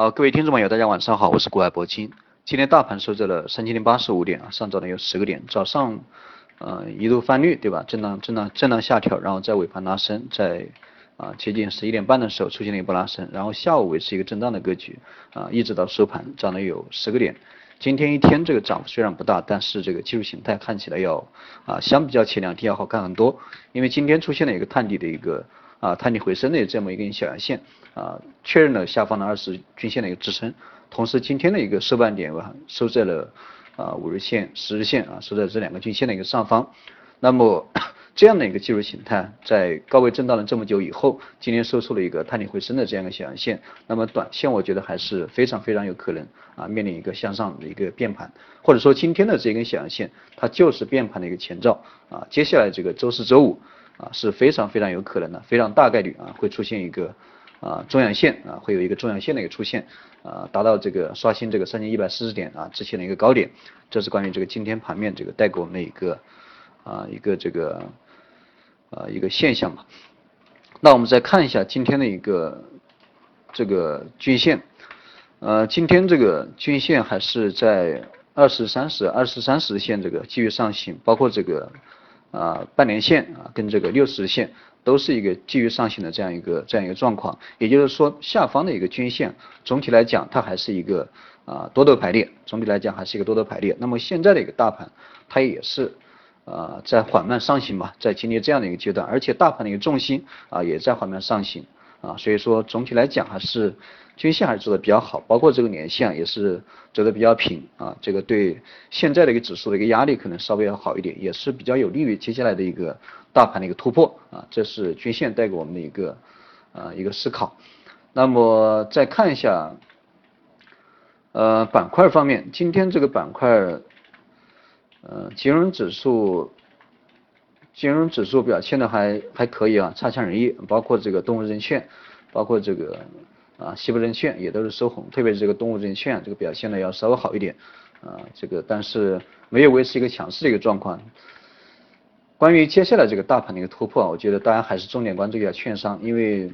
好，各位听众朋友，大家晚上好，我是国海铂金。今天大盘收在了三千零八十五点啊，上涨了有十个点。早上，呃，一度翻绿，对吧？震荡、震荡、震荡下调，然后在尾盘拉升，在啊接近十一点半的时候出现了一波拉升，然后下午维持一个震荡的格局啊，一直到收盘涨了有十个点。今天一天这个涨幅虽然不大，但是这个技术形态看起来要啊相比较前两天要好看很多，因为今天出现了一个探底的一个啊探底回升的这么一根小阳线啊，确认了下方的二十均线的一个支撑。同时，今天的一个收盘点吧，收在了啊五日线、十日线啊，收在这两个均线的一个上方。那么这样的一个技术形态，在高位震荡了这么久以后，今天收出了一个探底回升的这样一个小阳线。那么短线我觉得还是非常非常有可能啊面临一个向上的一个变盘，或者说今天的这根小阳线，它就是变盘的一个前兆啊。接下来这个周四周五啊是非常非常有可能的，非常大概率啊会出现一个。啊，中阳线啊，会有一个中阳线的一个出现，啊，达到这个刷新这个三千一百四十点啊之前的一个高点，这是关于这个今天盘面这个带给我们的一个啊一个这个啊一个现象吧。那我们再看一下今天的一个这个均线，呃，今天这个均线还是在二十三十、二十三十线这个继续上行，包括这个啊半年线啊跟这个六十线。都是一个继续上行的这样一个这样一个状况，也就是说下方的一个均线，总体来讲它还是一个啊多头排列，总体来讲还是一个多头排列。那么现在的一个大盘，它也是啊在缓慢上行吧，在经历这样的一个阶段，而且大盘的一个重心啊也在缓慢上行。啊，所以说总体来讲还是均线还是走的比较好，包括这个年线也是走的比较平啊，这个对现在的一个指数的一个压力可能稍微要好一点，也是比较有利于接下来的一个大盘的一个突破啊，这是均线带给我们的一个啊一个思考。那么再看一下呃板块方面，今天这个板块呃金融指数。金融指数表现的还还可以啊，差强人意，包括这个动物证券，包括这个啊西部证券也都是收红，特别是这个东部证券这个表现呢要稍微好一点啊，这个但是没有维持一个强势的一个状况。关于接下来这个大盘的一个突破，我觉得大家还是重点关注一下券商，因为。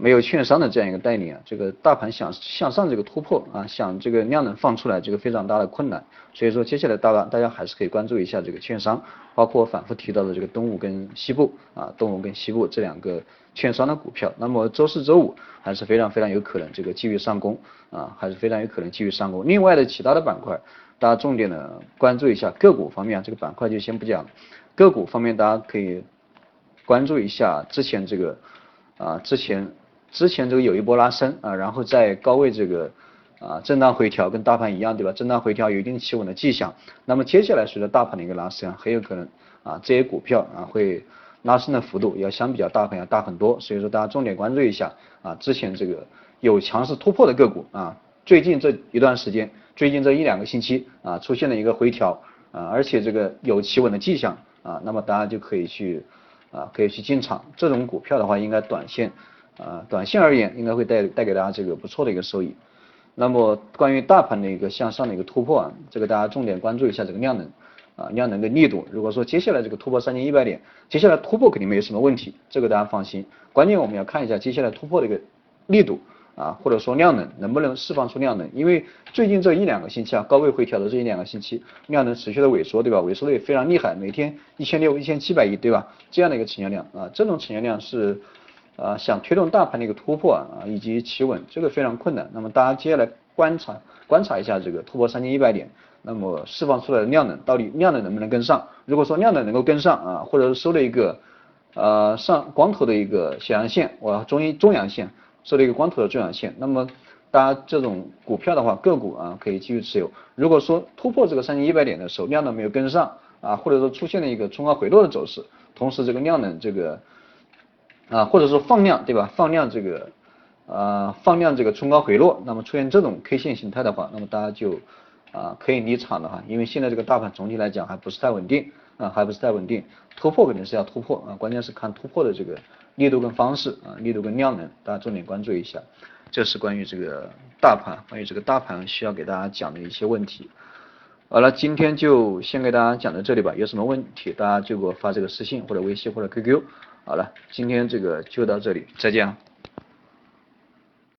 没有券商的这样一个带领啊，这个大盘想向上这个突破啊，想这个量能放出来，这个非常大的困难。所以说接下来大家大家还是可以关注一下这个券商，包括反复提到的这个东吴跟西部啊，东吴跟西部这两个券商的股票。那么周四周五还是非常非常有可能这个继续上攻啊，还是非常有可能继续上攻。另外的其他的板块，大家重点的关注一下个股方面啊，这个板块就先不讲。个股方面大家可以关注一下之前这个啊之前。之前这个有一波拉升啊，然后在高位这个啊震荡回调，跟大盘一样对吧？震荡回调有一定企稳的迹象。那么接下来随着大盘的一个拉升，很有可能啊这些股票啊会拉升的幅度要相比较大盘要大很多。所以说大家重点关注一下啊之前这个有强势突破的个股啊，最近这一段时间，最近这一两个星期啊出现了一个回调啊，而且这个有企稳的迹象啊，那么大家就可以去啊可以去进场。这种股票的话，应该短线。啊，短线而言应该会带带给大家这个不错的一个收益。那么关于大盘的一个向上的一个突破啊，这个大家重点关注一下这个量能啊，量能的力度。如果说接下来这个突破三千一百点，接下来突破肯定没有什么问题，这个大家放心。关键我们要看一下接下来突破的一个力度啊，或者说量能能不能释放出量能。因为最近这一两个星期啊，高位回调的这一两个星期，量能持续的萎缩，对吧？萎缩的也非常厉害，每天一千六、一千七百亿，对吧？这样的一个成交量啊，这种成交量是。啊，想推动大盘的一个突破啊，以及企稳，这个非常困难。那么大家接下来观察观察一下这个突破三千一百点，那么释放出来的量能到底量能能不能跟上？如果说量能能够跟上啊，或者是收了一个呃上光头的一个小阳线，我中阴中阳线收了一个光头的中阳线，那么大家这种股票的话，个股啊可以继续持有。如果说突破这个三千一百点的时候，量能没有跟上啊，或者说出现了一个冲高回落的走势，同时这个量能这个。啊，或者说放量，对吧？放量这个，呃，放量这个冲高回落，那么出现这种 K 线形态的话，那么大家就啊可以离场了哈，因为现在这个大盘总体来讲还不是太稳定啊，还不是太稳定，突破肯定是要突破啊，关键是看突破的这个力度跟方式啊，力度跟量能，大家重点关注一下。这是关于这个大盘，关于这个大盘需要给大家讲的一些问题。好了，今天就先给大家讲到这里吧，有什么问题大家就给我发这个私信或者微信或者 QQ。好了，今天这个就到这里，再见。